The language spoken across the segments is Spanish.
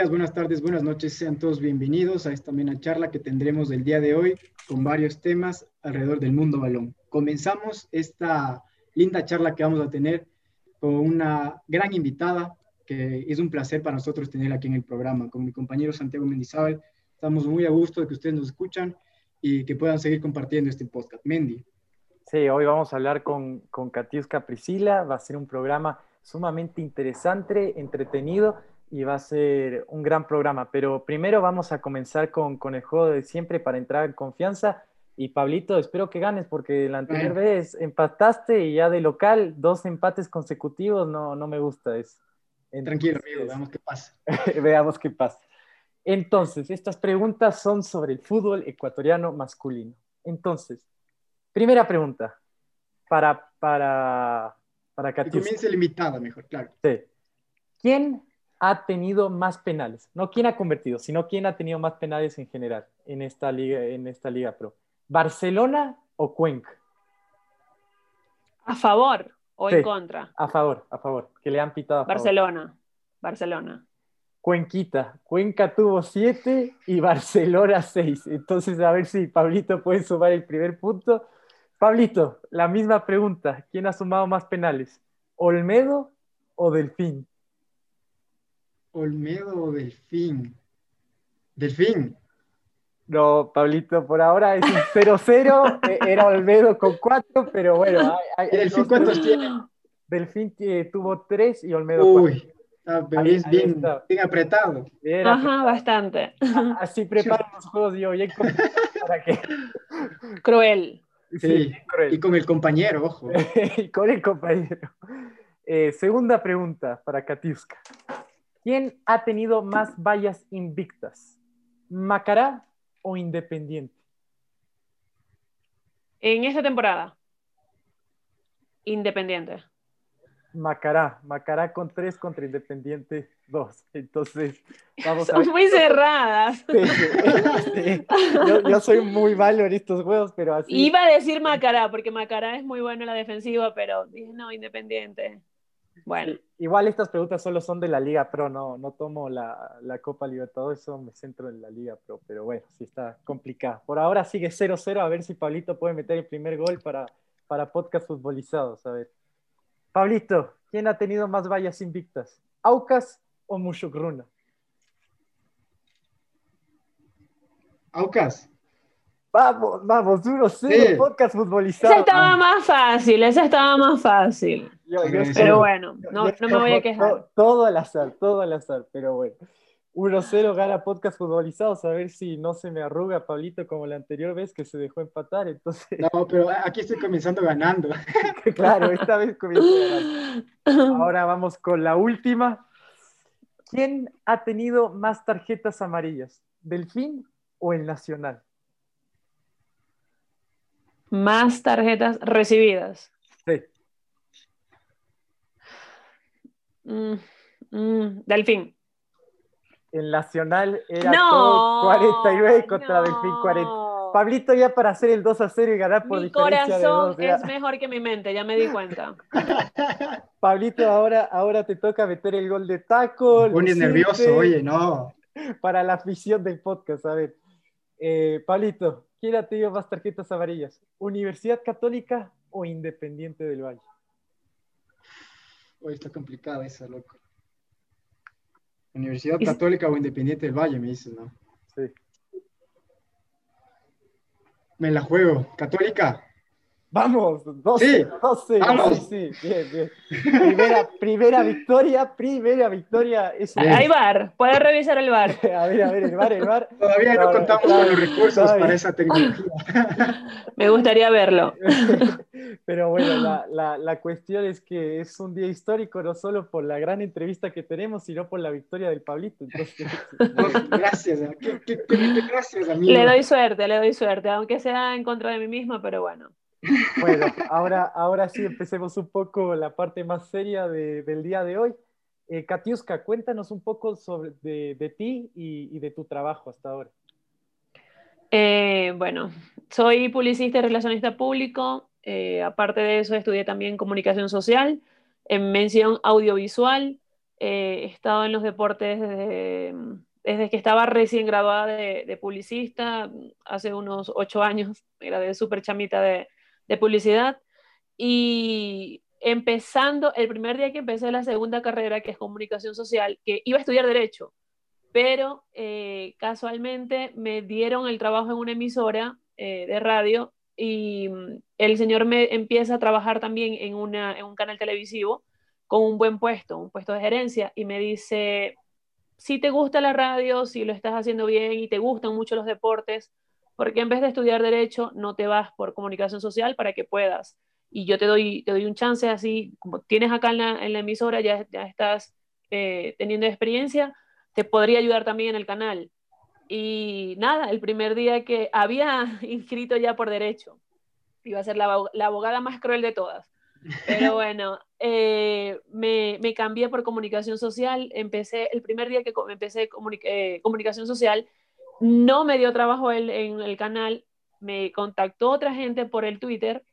buenas tardes, buenas noches. Sean todos bienvenidos a esta mena charla que tendremos el día de hoy con varios temas alrededor del mundo balón. Comenzamos esta linda charla que vamos a tener con una gran invitada que es un placer para nosotros tener aquí en el programa. Con mi compañero Santiago Mendizábal, estamos muy a gusto de que ustedes nos escuchan y que puedan seguir compartiendo este podcast. Mendy. Sí, hoy vamos a hablar con, con Katiuska Priscila. Va a ser un programa sumamente interesante, entretenido y va a ser un gran programa. Pero primero vamos a comenzar con, con el juego de siempre para entrar en confianza. Y Pablito, espero que ganes porque la anterior vez empataste y ya de local, dos empates consecutivos, no, no me gusta eso. Tranquilo, amigo, veamos qué pasa. veamos qué pasa. Entonces, estas preguntas son sobre el fútbol ecuatoriano masculino. Entonces, primera pregunta para, para, para Que comience limitada, mejor, claro. Sí. ¿Quién ha tenido más penales? No quién ha convertido, sino quién ha tenido más penales en general en esta liga, en esta liga pro. ¿Barcelona o Cuenca? ¿A favor o en contra? A favor, a favor, que le han pitado. A Barcelona, Barcelona. Cuenquita, Cuenca tuvo siete y Barcelona seis. Entonces, a ver si Pablito puede sumar el primer punto. Pablito, la misma pregunta. ¿Quién ha sumado más penales? ¿Olmedo o Delfín? Olmedo o Delfín. Delfín. No, Pablito, por ahora es un 0-0. Eh, era Olmedo con 4, pero bueno. Hay, hay ¿Delfín cuántos tiene? Delfín que tuvo 3 y Olmedo Uy, es bien, bien, apretado. Ajá, bastante. Así preparan los juegos yo, bien para que. Cruel. Sí, cruel. y con el compañero, ojo. y con el compañero. Eh, segunda pregunta para Katiuska. ¿Quién ha tenido más vallas invictas? ¿Macará o Independiente? En esta temporada. Independiente. Macará, Macará con tres contra Independiente dos. Entonces, vamos Son muy cerradas. Yo, soy muy malo en estos juegos, pero así. Iba a decir Macará, porque Macará es muy bueno en la defensiva, pero dije no, Independiente. Bueno. Igual estas preguntas solo son de la Liga Pro, no, no tomo la, la Copa Libertadores, eso me centro en la Liga Pro, pero bueno, sí está complicado. Por ahora sigue 0-0, a ver si Pablito puede meter el primer gol para, para podcast futbolizados, a ver. Pablito, ¿quién ha tenido más vallas invictas? ¿Aucas o Mushukruna? Aucas. Vamos, vamos, uno cero, podcast futbolizado. Esa estaba más fácil, esa estaba más fácil. pero bueno, no, no, me voy a quejar. Todo, al azar, todo al azar, pero bueno. 1-0 gana podcast futbolizado, a ver si no se me arruga Pablito como la anterior vez que se dejó empatar. Entonces... No, pero aquí estoy comenzando ganando. claro, esta vez comienzo ganando. Ahora vamos con la última. ¿Quién ha tenido más tarjetas amarillas? ¿Delfín o el Nacional? Más tarjetas recibidas. Sí. Mm, mm, delfín el Nacional era todo 49 contra Delfín 40. Pablito ya para hacer el 2 a 0 y ganar por mi diferencia de dos. es mejor que mi mente, ya me di cuenta. Pablito, ahora, ahora te toca meter el gol de taco. pones nervioso, oye, no. Para la afición del podcast, a ver. Eh, Pablito, ¿quién ha tenido más tarjetas amarillas? ¿Universidad Católica o Independiente del Valle? Hoy está complicada esa, loco. Universidad Católica o Independiente del Valle, me dices, ¿no? Sí. Me la juego. ¿Católica? Vamos, 12, sí, 12, vamos. Sí, bien, bien. Primera, primera victoria, primera victoria. Es Hay bar, puedes revisar el bar. a ver, a ver, el bar, el bar. Todavía no, contamos con los recursos para esa tecnología. Me gustaría verlo. Pero bueno, la, la, la, cuestión es que es un día histórico, no solo por la gran entrevista que tenemos, sino por la victoria del Pablito. Entonces... gracias, qué, qué, qué, gracias, amigo. Le doy suerte, le doy suerte, aunque sea en contra de mí misma, pero bueno. Bueno, ahora, ahora sí empecemos un poco la parte más seria de, del día de hoy. Eh, Katiuska, cuéntanos un poco sobre, de, de ti y, y, de tu trabajo hasta ahora. Eh, bueno, soy publicista y relacionista público. Eh, aparte de eso, estudié también comunicación social en mención audiovisual. he estado en los deportes desde, desde que estaba recién graduada de, publicista, hace unos ocho años, era de súper chamita de, de publicidad. Y empezando, el primer día que empecé la segunda carrera, que es comunicación social, que iba a estudiar derecho, pero eh, casualmente me dieron el trabajo en una emisora eh, de radio y mm, el señor me empieza a trabajar también en, una, en un canal televisivo con un buen puesto, un puesto de gerencia, y me dice, si te gusta la radio, si lo estás haciendo bien y te gustan mucho los deportes, porque en vez de estudiar derecho no te vas por comunicación social para que puedas. Y yo te doy, te doy un chance así, como tienes acá en la, emisora, ya, ya estás eh, teniendo experiencia, te podría ayudar también en el canal. Y nada, el primer día que había inscrito ya por derecho, iba a ser la, la abogada más cruel de todas. Pero bueno, eh, me, me, cambié por comunicación social. Empecé, el primer día que empecé eh, comunicación social, no me dio trabajo en, en el canal, me contactó otra gente por el Twitter,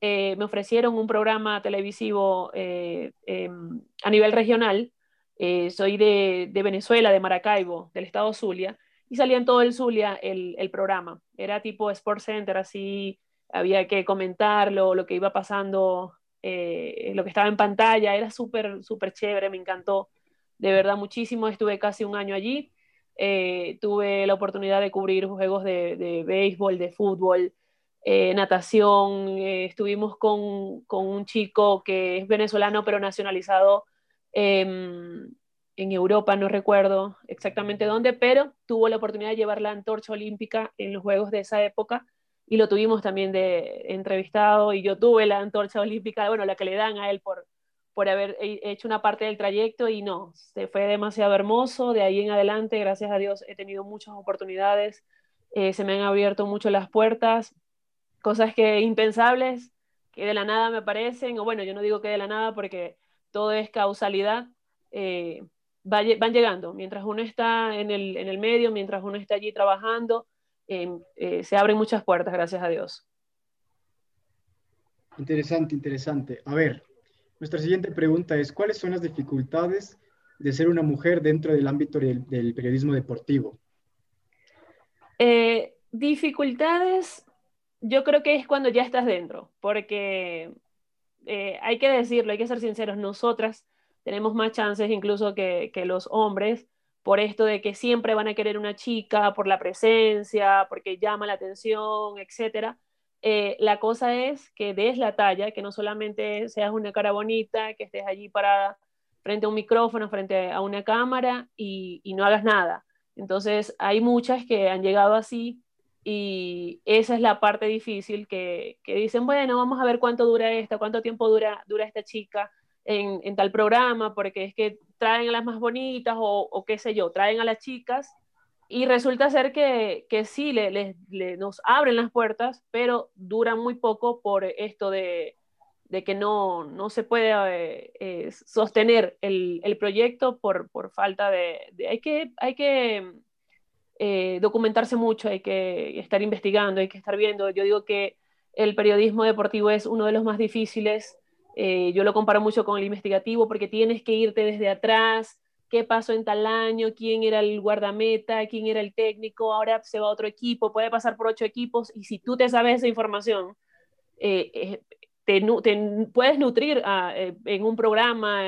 eh, me ofrecieron un programa televisivo eh, em, a nivel regional, eh, soy de, de, Venezuela, de Maracaibo, del estado Zulia, y salía en todo el Zulia el, el programa, era tipo Sports Center, así había que comentarlo, lo que iba pasando, lo que estaba en pantalla, era súper, súper chévere, me encantó, de verdad muchísimo, estuve casi un año allí eh, tuve la oportunidad de cubrir juegos de, de béisbol, de fútbol, eh, natación. Eh, estuvimos con, con, un chico que es venezolano pero nacionalizado em, en Europa, no recuerdo exactamente dónde, pero tuvo la oportunidad de llevar la antorcha olímpica en los juegos de esa época y lo tuvimos también de entrevistado y yo tuve la antorcha olímpica, bueno, la que le dan a él por, por haber hecho una parte del trayecto y no, se fue demasiado hermoso. De ahí en adelante, gracias a Dios, he tenido muchas oportunidades, eh, se me han abierto mucho las puertas, cosas que impensables, que de la nada me aparecen, o bueno, yo no digo que de la nada porque todo es causalidad, eh, van llegando. Mientras uno está en el, en el, medio, mientras uno está allí trabajando, em, eh, se abren muchas puertas, gracias a Dios. Interesante, interesante. A ver, nuestra siguiente pregunta es, ¿cuáles son las dificultades de ser una mujer dentro del ámbito del, periodismo deportivo? Eh, dificultades, yo creo que es cuando ya estás dentro, porque eh, hay que decirlo, hay que ser sinceros, nosotras tenemos más chances incluso que, que los hombres por esto de que siempre van a querer una chica, por la presencia, porque llama la atención, etcétera. Eh, la cosa es que des la talla, que no solamente seas una cara bonita, que estés allí parada frente a un micrófono, frente a una cámara y, no hagas nada. Entonces, hay muchas que han llegado así y esa es la parte difícil que, dicen, bueno, vamos a ver cuánto dura esta, cuánto tiempo dura, esta chica en, tal programa, porque es que traen a las más bonitas o qué sé yo, traen a las chicas y resulta ser que, que sí, le, nos abren las puertas, pero duran muy poco por esto de, de que no, no, se puede eh, eh, sostener el, el, proyecto por, por falta de, Hay que, hay que eh, documentarse mucho, hay que estar investigando, hay que estar viendo. Yo digo que el periodismo deportivo es uno de los más difíciles. yo lo comparo mucho con el investigativo porque tienes que irte desde atrás, qué pasó en tal año, quién era el guardameta, quién era el técnico, ahora se va a otro equipo, puede pasar por ocho equipos y si tú te sabes esa información, eh, eh, te, puedes nutrir ah, eh, en un programa,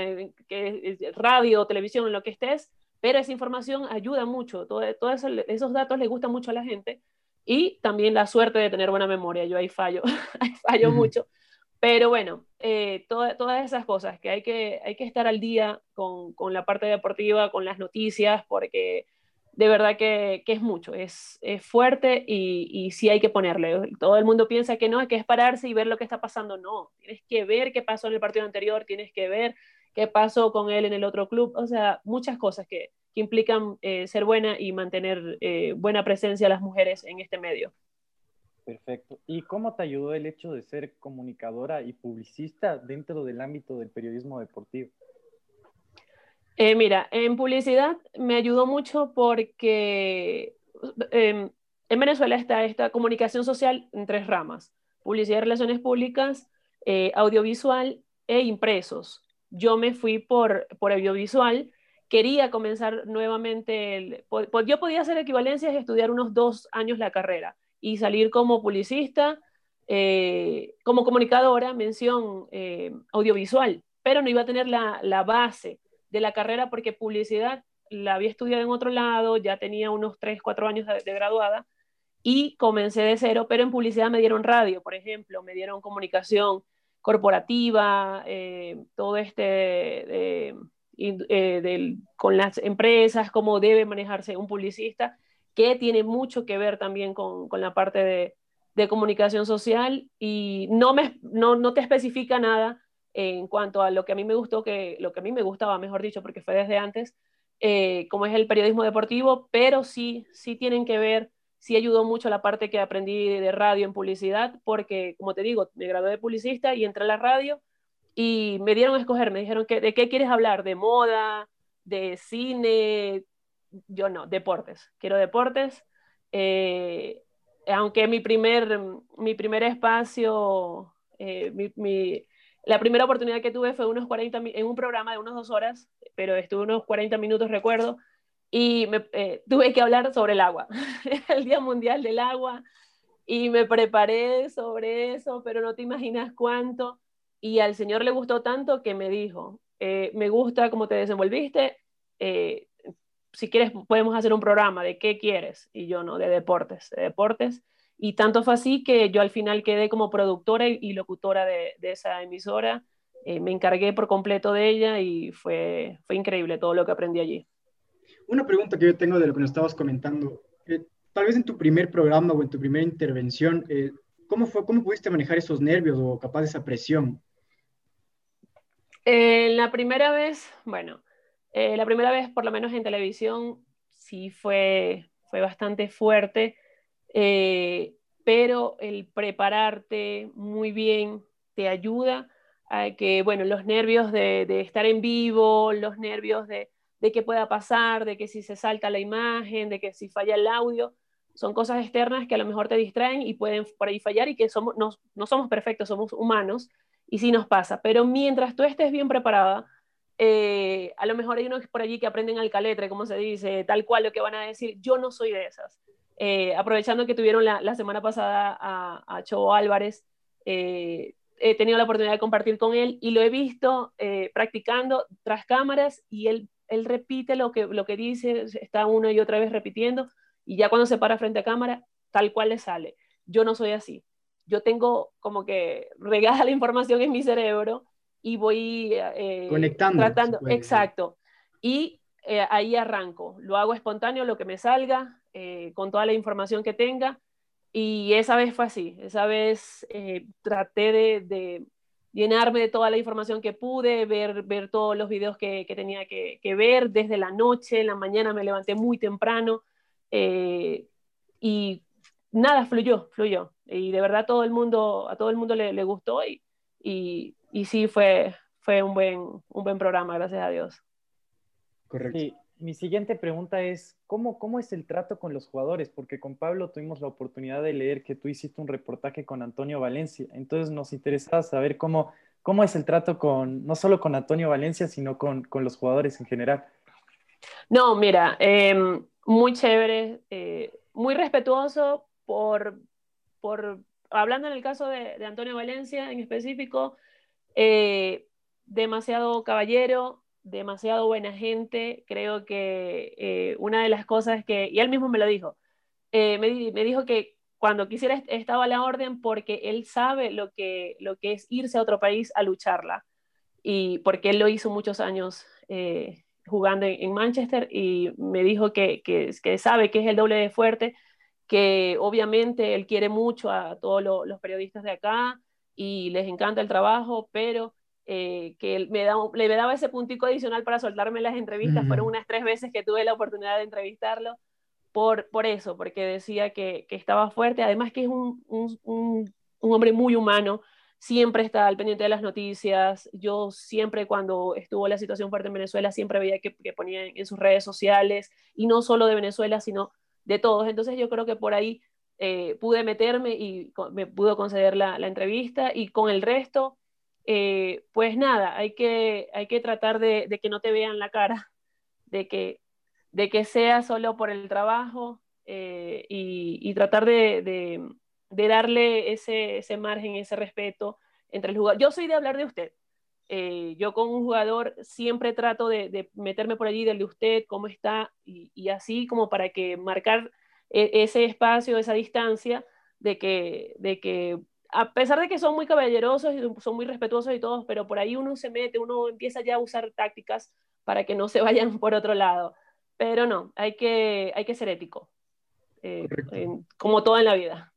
que es radio, televisión, en lo que estés, pero esa información ayuda mucho, todos todo esos datos le gustan mucho a la gente y también la suerte de tener buena memoria, yo ahí fallo, ahí fallo mucho, pero bueno, eh, todas esas cosas, que hay que, hay que estar al día con, con la parte deportiva, con las noticias, porque de verdad que, que es mucho, es, es fuerte y, y, sí hay que ponerle. Todo el mundo piensa que no, que es pararse y ver lo que está pasando. No, tienes que ver qué pasó en el partido anterior, tienes que ver qué pasó con él en el otro club, o sea, muchas cosas que, que implican eh, ser buena y mantener eh, buena presencia a las mujeres en este medio. Perfecto. ¿Y cómo te ayudó el hecho de ser comunicadora y publicista dentro del ámbito del periodismo deportivo? Eh, mira, en publicidad me ayudó mucho porque em, en Venezuela está esta comunicación social en tres ramas, publicidad y relaciones públicas, eh, audiovisual e impresos. yo me fui por, por audiovisual. Quería comenzar nuevamente, yo podía hacer equivalencias y estudiar unos dos años la carrera y salir como publicista, eh, como comunicadora, mención eh, audiovisual, pero no iba a tener la, la base de la carrera porque publicidad la había estudiado en otro lado, ya tenía unos 3, 4 años de, graduada y comencé de cero, pero en publicidad me dieron radio, por ejemplo, me dieron comunicación corporativa, eh, todo este eh, con las empresas, cómo debe manejarse un publicista, que tiene mucho que ver también con, con la parte de, de, comunicación social y no, me, no, no te especifica nada en cuanto a lo que a mí me gustó, que lo que a mí me gustaba, mejor dicho, porque fue desde antes, eh, como es el periodismo deportivo, pero sí, sí tienen que ver, sí ayudó mucho la parte que aprendí de radio en publicidad, porque como te digo, me gradué de publicista y entré a la radio y me dieron a escoger, me dijeron, que, ¿de qué quieres hablar? ¿De moda? ¿De cine? Yo no, deportes, quiero deportes. Eh, aunque mi primer, mi primer espacio, eh, mi, la primera oportunidad que tuve fue unos 40, en un programa de unas dos horas, pero estuve unos 40 minutos, recuerdo, y eh, tuve que hablar sobre el agua, el Día Mundial del Agua, y me preparé sobre eso, pero no te imaginas cuánto, y al Señor le gustó tanto que me dijo, me gusta cómo te desenvolviste, si quieres podemos hacer un programa, ¿de qué quieres? Y yo no, de deportes, de deportes y tanto fue así que yo al final quedé como productora y, locutora de, esa emisora. Eh, me encargué por completo de ella y fue, fue increíble todo lo que aprendí allí. Una pregunta que yo tengo de lo que nos estabas comentando. Eh, tal vez en tu primer programa o en tu primera intervención, eh, ¿cómo, fue, ¿cómo pudiste manejar esos nervios o capaz esa presión? la primera vez, bueno, la primera vez por lo menos en televisión sí fue, fue bastante fuerte eh, pero el prepararte muy bien te ayuda a que, bueno, los nervios de, estar en vivo, los nervios de, de qué pueda pasar, de que si se salta la imagen, de que si falla el audio, son cosas externas que a lo mejor te distraen y pueden por ahí fallar y que somos, no, no somos perfectos, somos humanos y sí nos pasa. Pero mientras tú estés bien preparada, eh, a lo mejor hay unos por allí que aprenden al caletre, como se dice, tal cual lo que van a decir. Yo no soy de esas. Eh, aprovechando que tuvieron la, semana pasada a, a Chobo Álvarez, eh, he tenido la oportunidad de compartir con él y lo he visto practicando tras cámaras y él, él repite lo que, lo que dice, está una y otra vez repitiendo y ya cuando se para frente a cámara, tal cual le sale. Yo no soy así. Yo tengo como que regada la información en mi cerebro y voy conectando. Tratando, exacto. Y ahí arranco. Lo hago espontáneo, lo que me salga, eh, con toda la información que tenga. Y esa vez fue así, esa vez eh, traté de, llenarme de toda la información que pude, ver, ver todos los videos que, tenía que, ver desde la noche, en la mañana me levanté muy temprano eh, y nada, fluyó, fluyó. Y de verdad todo el mundo, a todo el mundo le, gustó y, y, y, sí fue, fue un, buen, un buen programa, gracias a Dios. Correcto mi siguiente pregunta es, ¿cómo, ¿cómo es el trato con los jugadores? Porque con Pablo tuvimos la oportunidad de leer que tú hiciste un reportaje con Antonio Valencia. Entonces nos interesaba saber cómo, cómo es el trato con, no solo con Antonio Valencia, sino con, con los jugadores en general. No, mira, em, muy chévere, eh, muy respetuoso por, por, hablando en el caso de, de Antonio Valencia en específico, eh, demasiado caballero, demasiado buena gente. Creo que eh, una de las cosas que, y él mismo me lo dijo, eh, me, dijo que cuando quisiera estaba la orden porque él sabe lo que, lo que es irse a otro país a lucharla. Y porque él lo hizo muchos años jugando en, Manchester y me dijo que, que, que, sabe que es el doble de fuerte, que obviamente él quiere mucho a todos los periodistas de acá y les encanta el trabajo, pero eh, que me le daba ese puntico adicional para soltarme las entrevistas. Fueron unas tres veces que tuve la oportunidad de entrevistarlo por, por eso, porque decía que, que estaba fuerte, además que es un, un, un, hombre muy humano, siempre está al pendiente de las noticias. Yo siempre cuando estuvo la situación fuerte en Venezuela, siempre veía que, que ponía en, sus redes sociales, y no solo de Venezuela, sino de todos. Entonces yo creo que por ahí eh, pude meterme y me pudo conceder la, entrevista y con el resto eh, pues nada, hay que, hay que tratar de, que no te vean la cara, de que, de que sea solo por el trabajo eh, y, tratar de, darle ese, ese, margen, ese respeto entre el jugador. Yo soy de hablar de usted. Yo con un jugador siempre trato de, meterme por allí, de usted, cómo está, y, y, así como para que marcar ese espacio, esa distancia, de que, de que a pesar de que son muy caballerosos y son muy respetuosos y todos, pero por ahí uno se mete, uno empieza ya a usar tácticas para que no se vayan por otro lado. Pero no, hay que, hay que ser ético, eh, como todo en la vida.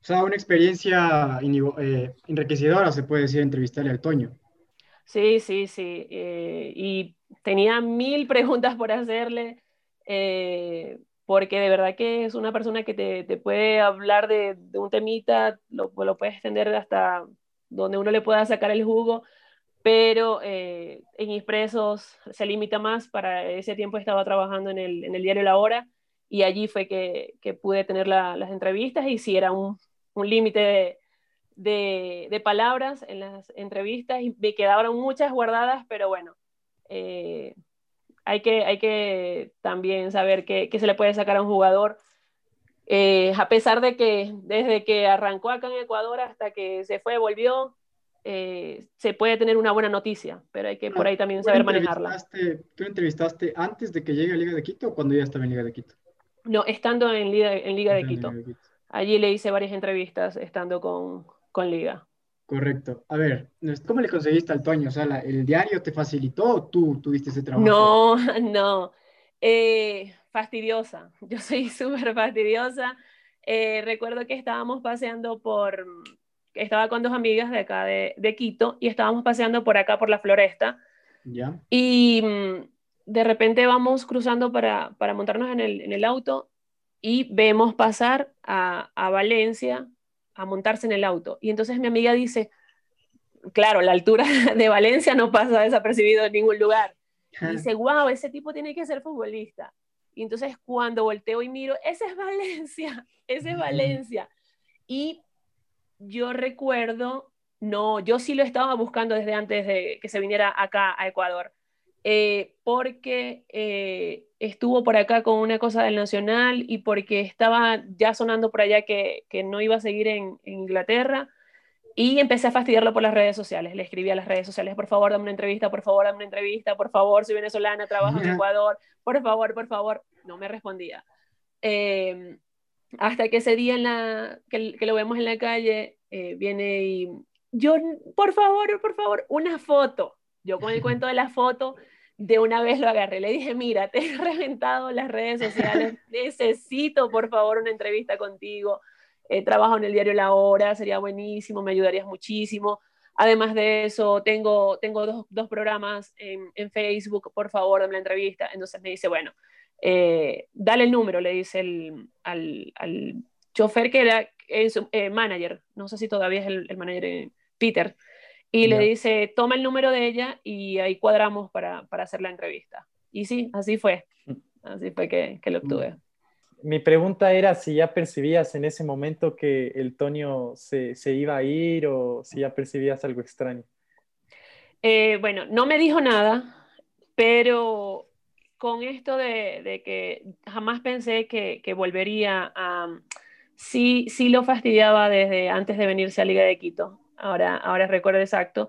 O sea, una experiencia eh, enriquecedora, se puede decir, entrevistarle al Toño. Sí, sí, sí. Eh, y tenía mil preguntas por hacerle porque de verdad que es una persona que te, te puede hablar de, de, un temita, lo, lo puedes extender hasta donde uno le pueda sacar el jugo, pero eh, en Expresos se limita más. Para ese tiempo estaba trabajando en el, en el diario La Hora y allí fue que, que pude tener las entrevistas y sí era un, un límite de, de, palabras en las entrevistas y me quedaron muchas guardadas, pero bueno, eh, hay que, hay que también saber qué, se le puede sacar a un jugador. Eh, a pesar de que desde que arrancó acá en Ecuador hasta que se fue, volvió, eh, se puede tener una buena noticia, pero hay que por ahí también saber manejarla. ¿Tú entrevistaste antes de que llegue a Liga de Quito o cuando ya estaba en Liga de Quito? No, estando en Liga, en Liga, de, Quito. Allí le hice varias entrevistas estando con, con Liga. Correcto. A ver, ¿cómo le conseguiste al Toño? O sea, ¿el diario te facilitó o tú tuviste ese trabajo? No, no. Eh, fastidiosa. Yo soy súper fastidiosa. Eh, recuerdo que estábamos paseando por, estaba con dos amigas de acá de, de, Quito y estábamos paseando por acá por la floresta. Ya. Y mm, de repente vamos cruzando para, para montarnos en el, en el, auto y vemos pasar a, a Valencia a montarse en el auto. Y entonces mi amiga dice, claro, la altura de Valencia no pasa desapercibido en ningún lugar. Y dice, wow, ese tipo tiene que ser futbolista. Y entonces cuando volteo y miro, ese es Valencia, ese es Valencia. Y yo recuerdo, no, yo sí lo estaba buscando desde antes de que se viniera acá a Ecuador. Eh, porque eh, estuvo por acá con una cosa del Nacional y porque estaba ya sonando por allá que, que no iba a seguir en, Inglaterra. Y empecé a fastidiarlo por las redes sociales. Le escribí a las redes sociales, por favor, dame una entrevista, por favor, dame una entrevista, por favor, soy venezolana, trabajo en Ecuador, por favor, por favor. No me respondía. Em, hasta que ese día en la, que, que, lo vemos en la calle, eh, viene y yo, por favor, por favor, una foto. Yo con el cuento de la foto, de una vez lo agarré. Le dije, mira, te he reventado las redes sociales, necesito por favor una entrevista contigo. Eh, trabajo en el diario La Hora, sería buenísimo, me ayudarías muchísimo. Además de eso, tengo, tengo dos, dos programas en, en, Facebook, por favor, dame la entrevista. Entonces me dice, bueno, eh, dale el número, le dice el, al, al chofer que era es, eh, manager, no sé si todavía es el, el manager, Peter y le dice, toma el número de ella y ahí cuadramos para, para, hacer la entrevista. Y sí, así fue. Mm. Así fue que, que lo mm. obtuve. Mi pregunta era si ya percibías en ese momento que el Toño se, se iba a ir o si ya percibías algo extraño. Eh, bueno, no me dijo nada, pero con esto de, de que jamás pensé que, que, volvería a... Sí, sí lo fastidiaba desde antes de venirse a Liga de Quito ahora, ahora recuerdo exacto,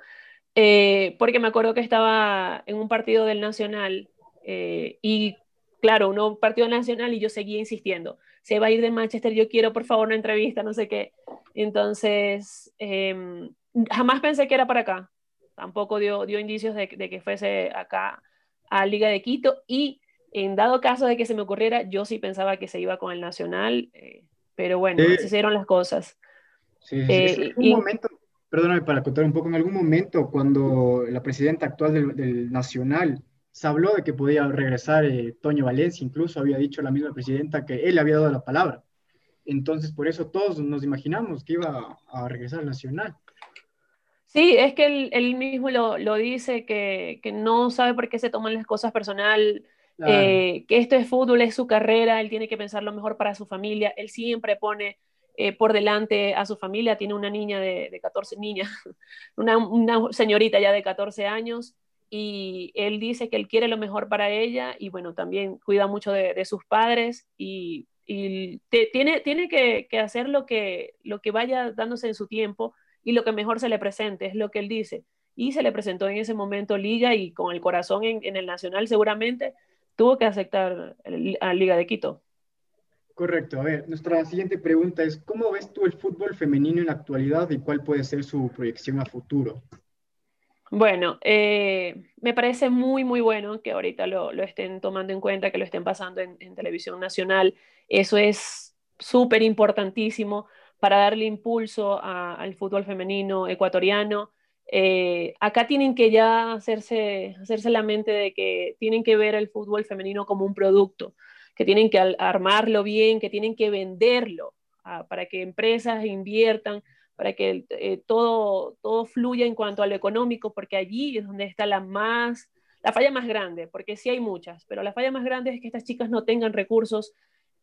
eh, porque me acuerdo que estaba en un partido del Nacional eh, y claro, un partido nacional y yo seguía insistiendo, se va a ir de Manchester, yo quiero por favor una entrevista, no sé qué. Entonces, em, jamás pensé que era para acá, tampoco dio, dio indicios de, que fuese acá a Liga de Quito y en dado caso de que se me ocurriera, yo sí pensaba que se iba con el Nacional, eh, pero bueno, se hicieron las cosas. Sí, sí, un momento, perdóname para contar un poco, en algún momento cuando la presidenta actual del, Nacional se habló de que podía regresar eh, Toño Valencia, incluso había dicho la misma presidenta que él había dado la palabra. Entonces, por eso todos nos imaginamos que iba a, regresar al Nacional. Sí, es que él, mismo lo, lo dice, que, que, no sabe por qué se toman las cosas personal, eh, que esto es fútbol, es su carrera, él tiene que pensar lo mejor para su familia, él siempre pone eh, por delante a su familia. Tiene una niña de, 14, niña, una, señorita ya de 14 años y él dice que él quiere lo mejor para ella y bueno, también cuida mucho de, sus padres y, tiene, tiene que, hacer lo que, lo que vaya dándose en su tiempo y lo que mejor se le presente, es lo que él dice. Y se le presentó en ese momento Liga y con el corazón en, el Nacional seguramente tuvo que aceptar a Liga de Quito. Correcto. A ver, nuestra siguiente pregunta es, ¿cómo ves tú el fútbol femenino en la actualidad y cuál puede ser su proyección a futuro? Bueno, eh, me parece muy, muy bueno que ahorita lo, estén tomando en cuenta, que lo estén pasando en, televisión nacional. Eso es súper importantísimo para darle impulso al fútbol femenino ecuatoriano. Eh, acá tienen que ya hacerse, hacerse la mente de que tienen que ver el fútbol femenino como un producto que tienen que armarlo bien, que tienen que venderlo ah, para que empresas inviertan, para que eh, todo, todo fluya en cuanto a lo económico, porque allí es donde está la más, la falla más grande, porque sí hay muchas, pero la falla más grande es que estas chicas no tengan recursos,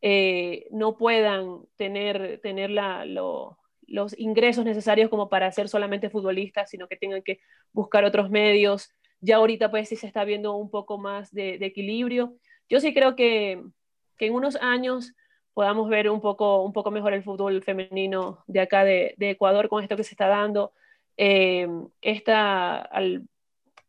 eh, no puedan tener, tener los ingresos necesarios como para ser solamente futbolistas, sino que tengan que buscar otros medios. Ya ahorita pues sí se está viendo un poco más de equilibrio. Yo sí creo que, que en unos años podamos ver un poco, un poco mejor el fútbol femenino de acá de, Ecuador con esto que se está dando. Eh, esta,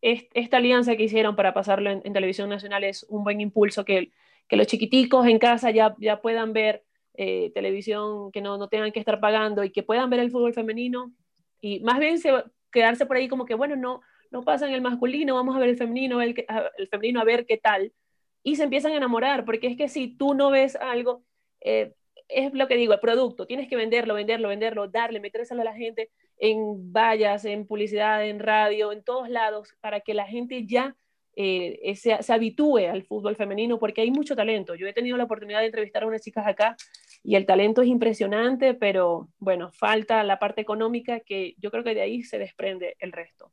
esta alianza que hicieron para pasarlo en, televisión nacional es un buen impulso que, que los chiquiticos en casa ya, ya puedan ver eh, televisión, que no, no tengan que estar pagando y que puedan ver el fútbol femenino y más bien se, quedarse por ahí como que, bueno, no, no pasa en el masculino, vamos a ver el femenino, el, el femenino a ver qué tal y se empiezan a enamorar, porque es que si tú no ves algo, eh, es lo que digo, el producto, tienes que venderlo, venderlo, venderlo, darle, metérselo a la gente en vallas, en publicidad, en radio, en todos lados, para que la gente ya eh, se, se, habitúe al fútbol femenino, porque hay mucho talento. Yo he tenido la oportunidad de entrevistar a unas chicas acá y el talento es impresionante, pero bueno, falta la parte económica que yo creo que de ahí se desprende el resto.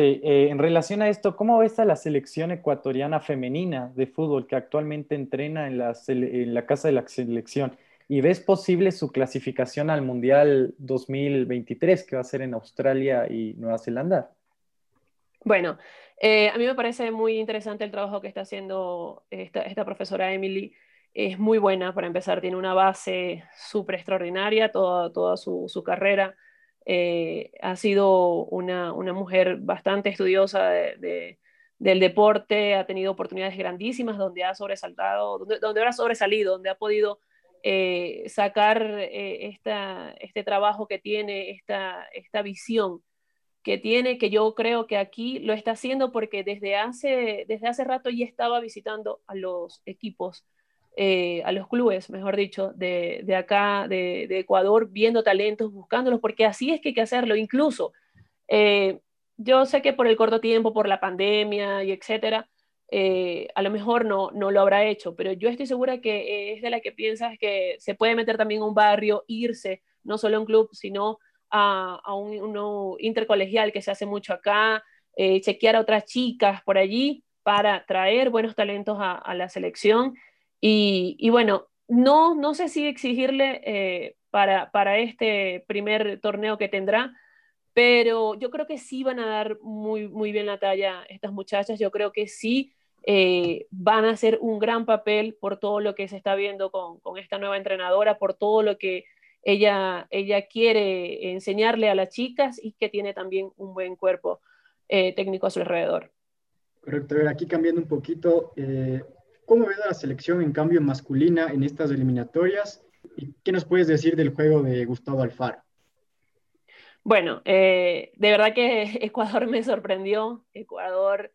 Eh, en relación a esto, ¿cómo ves a la selección ecuatoriana femenina de fútbol que actualmente entrena en la, en la casa de la selección? ¿Y ves posible su clasificación al Mundial 2023 que va a ser en Australia y Nueva Zelanda? Bueno, eh, a mí me parece muy interesante el trabajo que está haciendo esta, profesora Emily. Es muy buena para empezar, tiene una base súper extraordinaria, toda, su carrera eh, ha sido una, mujer bastante estudiosa del deporte, ha tenido oportunidades grandísimas donde ha sobresaltado, donde, donde ha sobresalido, donde ha podido eh, sacar eh, esta, este trabajo que tiene, esta, esta visión que tiene, que yo creo que aquí lo está haciendo porque desde hace, desde hace rato ya estaba visitando a los equipos eh, a los clubes, mejor dicho, de, acá, de, Ecuador, viendo talentos, buscándolos, porque así es que hay que hacerlo. Incluso, eh, yo sé que por el corto tiempo, por la pandemia y etcétera, eh, a lo mejor no, no lo habrá hecho, pero yo estoy segura que es de la que piensas que se puede meter también a un barrio, irse, no solo a un club, sino a, un, intercolegial que se hace mucho acá, chequear a otras chicas por allí para traer buenos talentos a la selección y, bueno, no, no sé si exigirle eh, para, para este primer torneo que tendrá, pero yo creo que sí van a dar muy, muy bien la talla estas muchachas. Yo creo que sí eh, van a hacer un gran papel por todo lo que se está viendo con, con, esta nueva entrenadora, por todo lo que ella, ella quiere enseñarle a las chicas y que tiene también un buen cuerpo eh, técnico a su alrededor. Correcto, aquí cambiando un poquito, ¿Cómo ves la selección en cambio masculina en estas eliminatorias? ¿Y qué nos puedes decir del juego de Gustavo Alfaro? Bueno, eh, de verdad que Ecuador me sorprendió. Ecuador,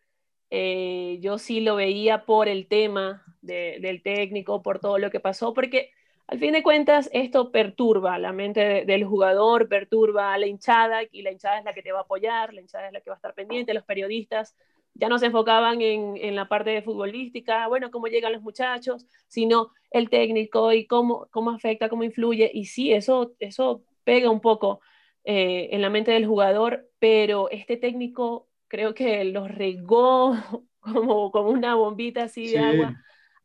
eh, yo sí lo veía por el tema del técnico, por todo lo que pasó, porque al fin de cuentas esto perturba la mente del jugador, perturba a la hinchada y la hinchada es la que te va a apoyar, la hinchada es la que va a estar pendiente, los periodistas ya no se enfocaban en, la parte de futbolística, bueno, cómo llegan los muchachos, sino el técnico y cómo, cómo afecta, cómo influye. Y sí, eso, eso pega un poco eh, en la mente del jugador, pero este técnico creo que los regó como, como una bombita así de agua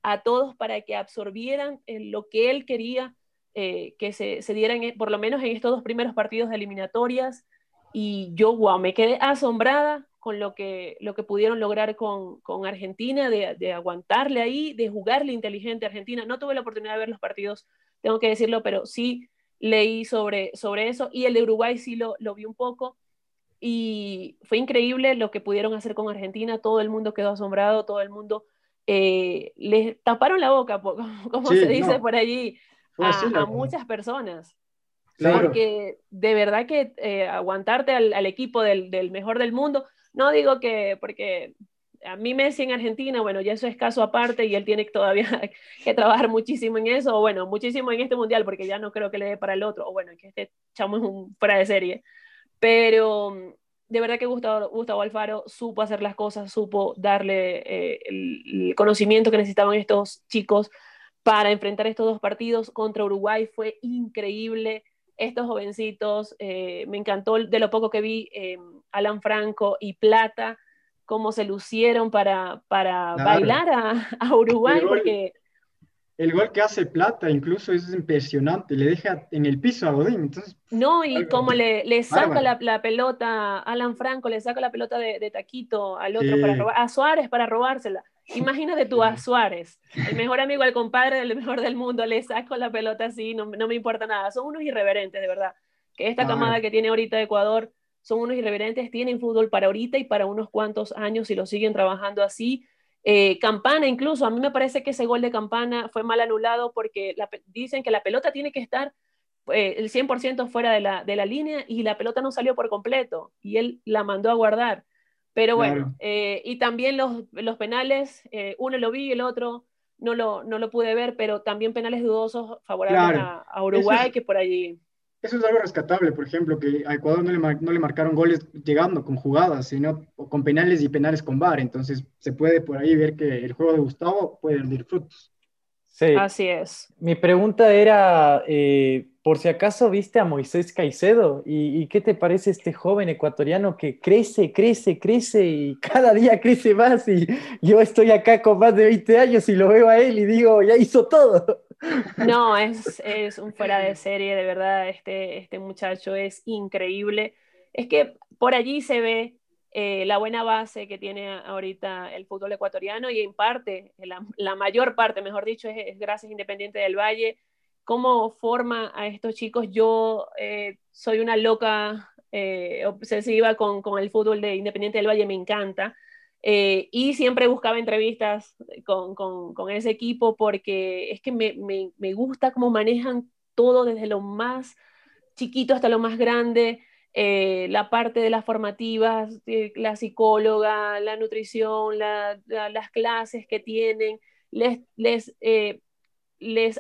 a todos para que absorbieran lo que él quería eh, que se, se dieran, por lo menos en estos dos primeros partidos de eliminatorias. Y yo, wow, me quedé asombrada con lo que, lo que pudieron lograr con, con Argentina, de, de, aguantarle ahí, de jugarle inteligente a Argentina. No tuve la oportunidad de ver los partidos, tengo que decirlo, pero sí leí sobre, sobre eso y el de Uruguay sí lo, lo vi un poco y fue increíble lo que pudieron hacer con Argentina, todo el mundo quedó asombrado, todo el mundo eh, les taparon la boca, como se dice por allí, a, muchas personas. Porque de verdad que eh, aguantarte al, equipo del, del, mejor del mundo, no digo que, porque a mí Messi en Argentina, bueno, ya eso es caso aparte y él tiene todavía que trabajar muchísimo en eso, o bueno, muchísimo en este mundial, porque ya no creo que le dé para el otro, o bueno, que este chamo es un fuera de serie. Pero mm, de verdad que Gustavo, Gustavo Alfaro supo hacer las cosas, supo darle eh, el, conocimiento que necesitaban estos chicos para enfrentar estos dos partidos contra Uruguay. Fue increíble. Estos jovencitos, eh, me encantó de lo poco que vi, eh, Alan Franco y Plata, cómo se lucieron para, para bailar a, a Uruguay, porque el gol que hace Plata incluso es impresionante, le deja en el piso a Godín. Entonces, no, y como le, le saca la, la, pelota, Alan Franco le saca la pelota de, de Taquito al otro para robar, a Suárez para robársela. Imagínate tú a Suárez, el mejor amigo, el compadre del mejor del mundo, le saco la pelota así, no, no me importa nada. Son unos irreverentes, de verdad. Que esta camada que tiene ahorita Ecuador son unos irreverentes, tienen fútbol para ahorita y para unos cuantos años y lo siguen trabajando así eh, Campana incluso, a mí me parece que ese gol de Campana fue mal anulado porque dicen que la pelota tiene que estar eh, el 100% fuera de la, de la, línea y la pelota no salió por completo y él la mandó a guardar. Pero bueno, eh, y también los, los penales, uno lo vi y el otro no lo, no lo pude ver, pero también penales dudosos favorables a, Uruguay, que por allí eso es algo rescatable, por ejemplo, que a Ecuador no le, no le marcaron goles llegando con jugadas, sino con penales y penales con VAR. Entonces se puede por ahí ver que el juego de Gustavo puede rendir frutos. Sí. Así es. Mi pregunta era, eh, por si acaso viste a Moisés Caicedo, ¿Y, ¿Y, qué te parece este joven ecuatoriano que crece, crece, crece y cada día crece más? Y yo estoy acá con más de 20 años y lo veo a él y digo, ya hizo todo. No, es, es un fuera de serie, de verdad, este, este muchacho es increíble. Es que por allí se ve eh, la buena base que tiene ahorita el fútbol ecuatoriano y en parte, la, mayor parte, mejor dicho, es, gracias a Independiente del Valle. ¿Cómo forma a estos chicos? Yo eh, soy una loca eh, obsesiva con, el fútbol de Independiente del Valle, me encanta. Eh, y siempre buscaba entrevistas con, con, con, ese equipo porque es que me, gusta cómo manejan todo desde lo más chiquito hasta lo más grande, eh, la parte de las formativas, la psicóloga, la nutrición, la, las clases que tienen, les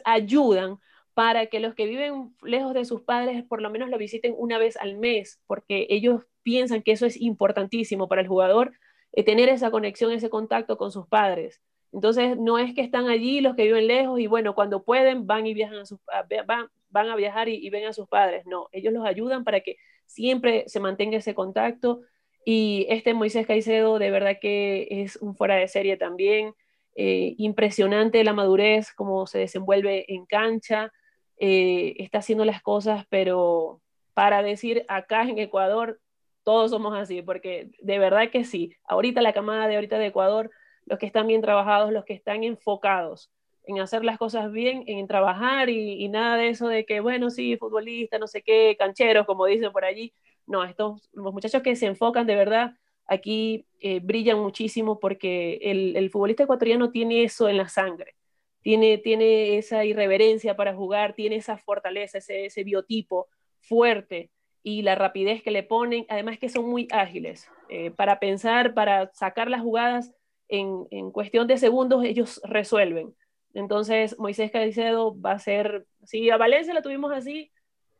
ayudan para que los que viven lejos de sus padres por lo menos lo visiten una vez al mes, porque ellos piensan que eso es importantísimo para el jugador eh, tener esa conexión, ese contacto con sus padres. Entonces, no es que están allí los que viven lejos y bueno, cuando pueden van y viajan a sus, van, van a viajar y, ven a sus padres. No, ellos los ayudan para que siempre se mantenga ese contacto. Y este Moisés Caicedo, de verdad que es un fuera de serie también. Eh, impresionante la madurez, cómo se desenvuelve en cancha. Eh, está haciendo las cosas, pero para decir acá en Ecuador todos somos así, porque de verdad que sí, ahorita la camada de ahorita de Ecuador, los que están bien trabajados, los que están enfocados en hacer las cosas bien, en trabajar y, nada de eso de que, bueno, sí, futbolista, no sé qué, cancheros, como dicen por allí. No, estos los muchachos que se enfocan de verdad aquí eh, brillan muchísimo porque el, el, futbolista ecuatoriano tiene eso en la sangre, tiene, tiene esa irreverencia para jugar, tiene esa fortaleza, ese, ese biotipo fuerte y la rapidez que le ponen, además que son muy ágiles. Eh, para pensar, para sacar las jugadas en, en, cuestión de segundos, ellos resuelven. Entonces, Moisés Caicedo va a ser, si a Valencia lo tuvimos así,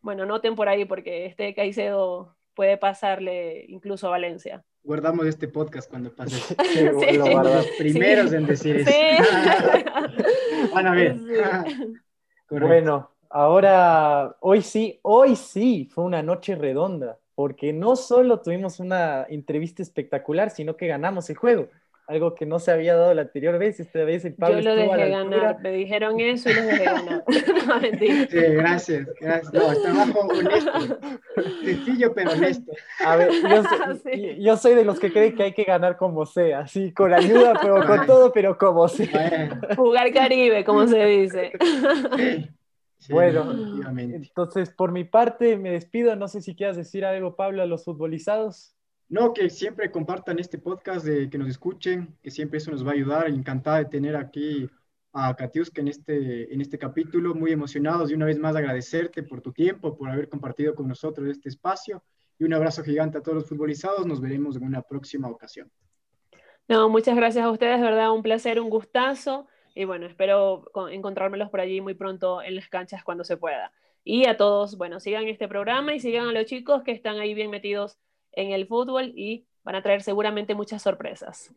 bueno, noten por ahí porque este Caicedo puede pasarle incluso a Valencia. Guardamos este podcast cuando pase. Sí, los primeros en decir eso. Van a ver. bueno, Ahora, hoy sí, hoy sí fue una noche redonda, porque no solo tuvimos una entrevista espectacular, sino que ganamos el juego. Algo que no se había dado la anterior vez. Esta vez el Pablo Yo lo dejé ganar, me dijeron eso y lo dejé ganar. no, mentira. Sí, gracias, gracias. No, trabajo honesto. Sencillo pero honesto. A ver, yo, soy de los que creen que hay que ganar como sea, sí, con ayuda, pero con todo, pero como sea. Jugar Caribe, como se dice. bueno, entonces por mi parte me despido. No sé si quieras decir algo, Pablo, a los futbolizados. No, que siempre compartan este podcast, de, que nos escuchen, que siempre eso nos va a ayudar. Encantada de tener aquí a Katiuska en este, en este capítulo, muy emocionados y una vez más agradecerte por tu tiempo, por haber compartido con nosotros este espacio y un abrazo gigante a todos los futbolizados. Nos veremos en una próxima ocasión. No, muchas gracias a ustedes, verdad, un placer, un gustazo y bueno, espero encontrármelos por allí muy pronto en las canchas cuando se pueda. Y a todos, bueno, sigan este programa y sigan a los chicos que están ahí bien metidos en el fútbol y van a traer seguramente muchas sorpresas.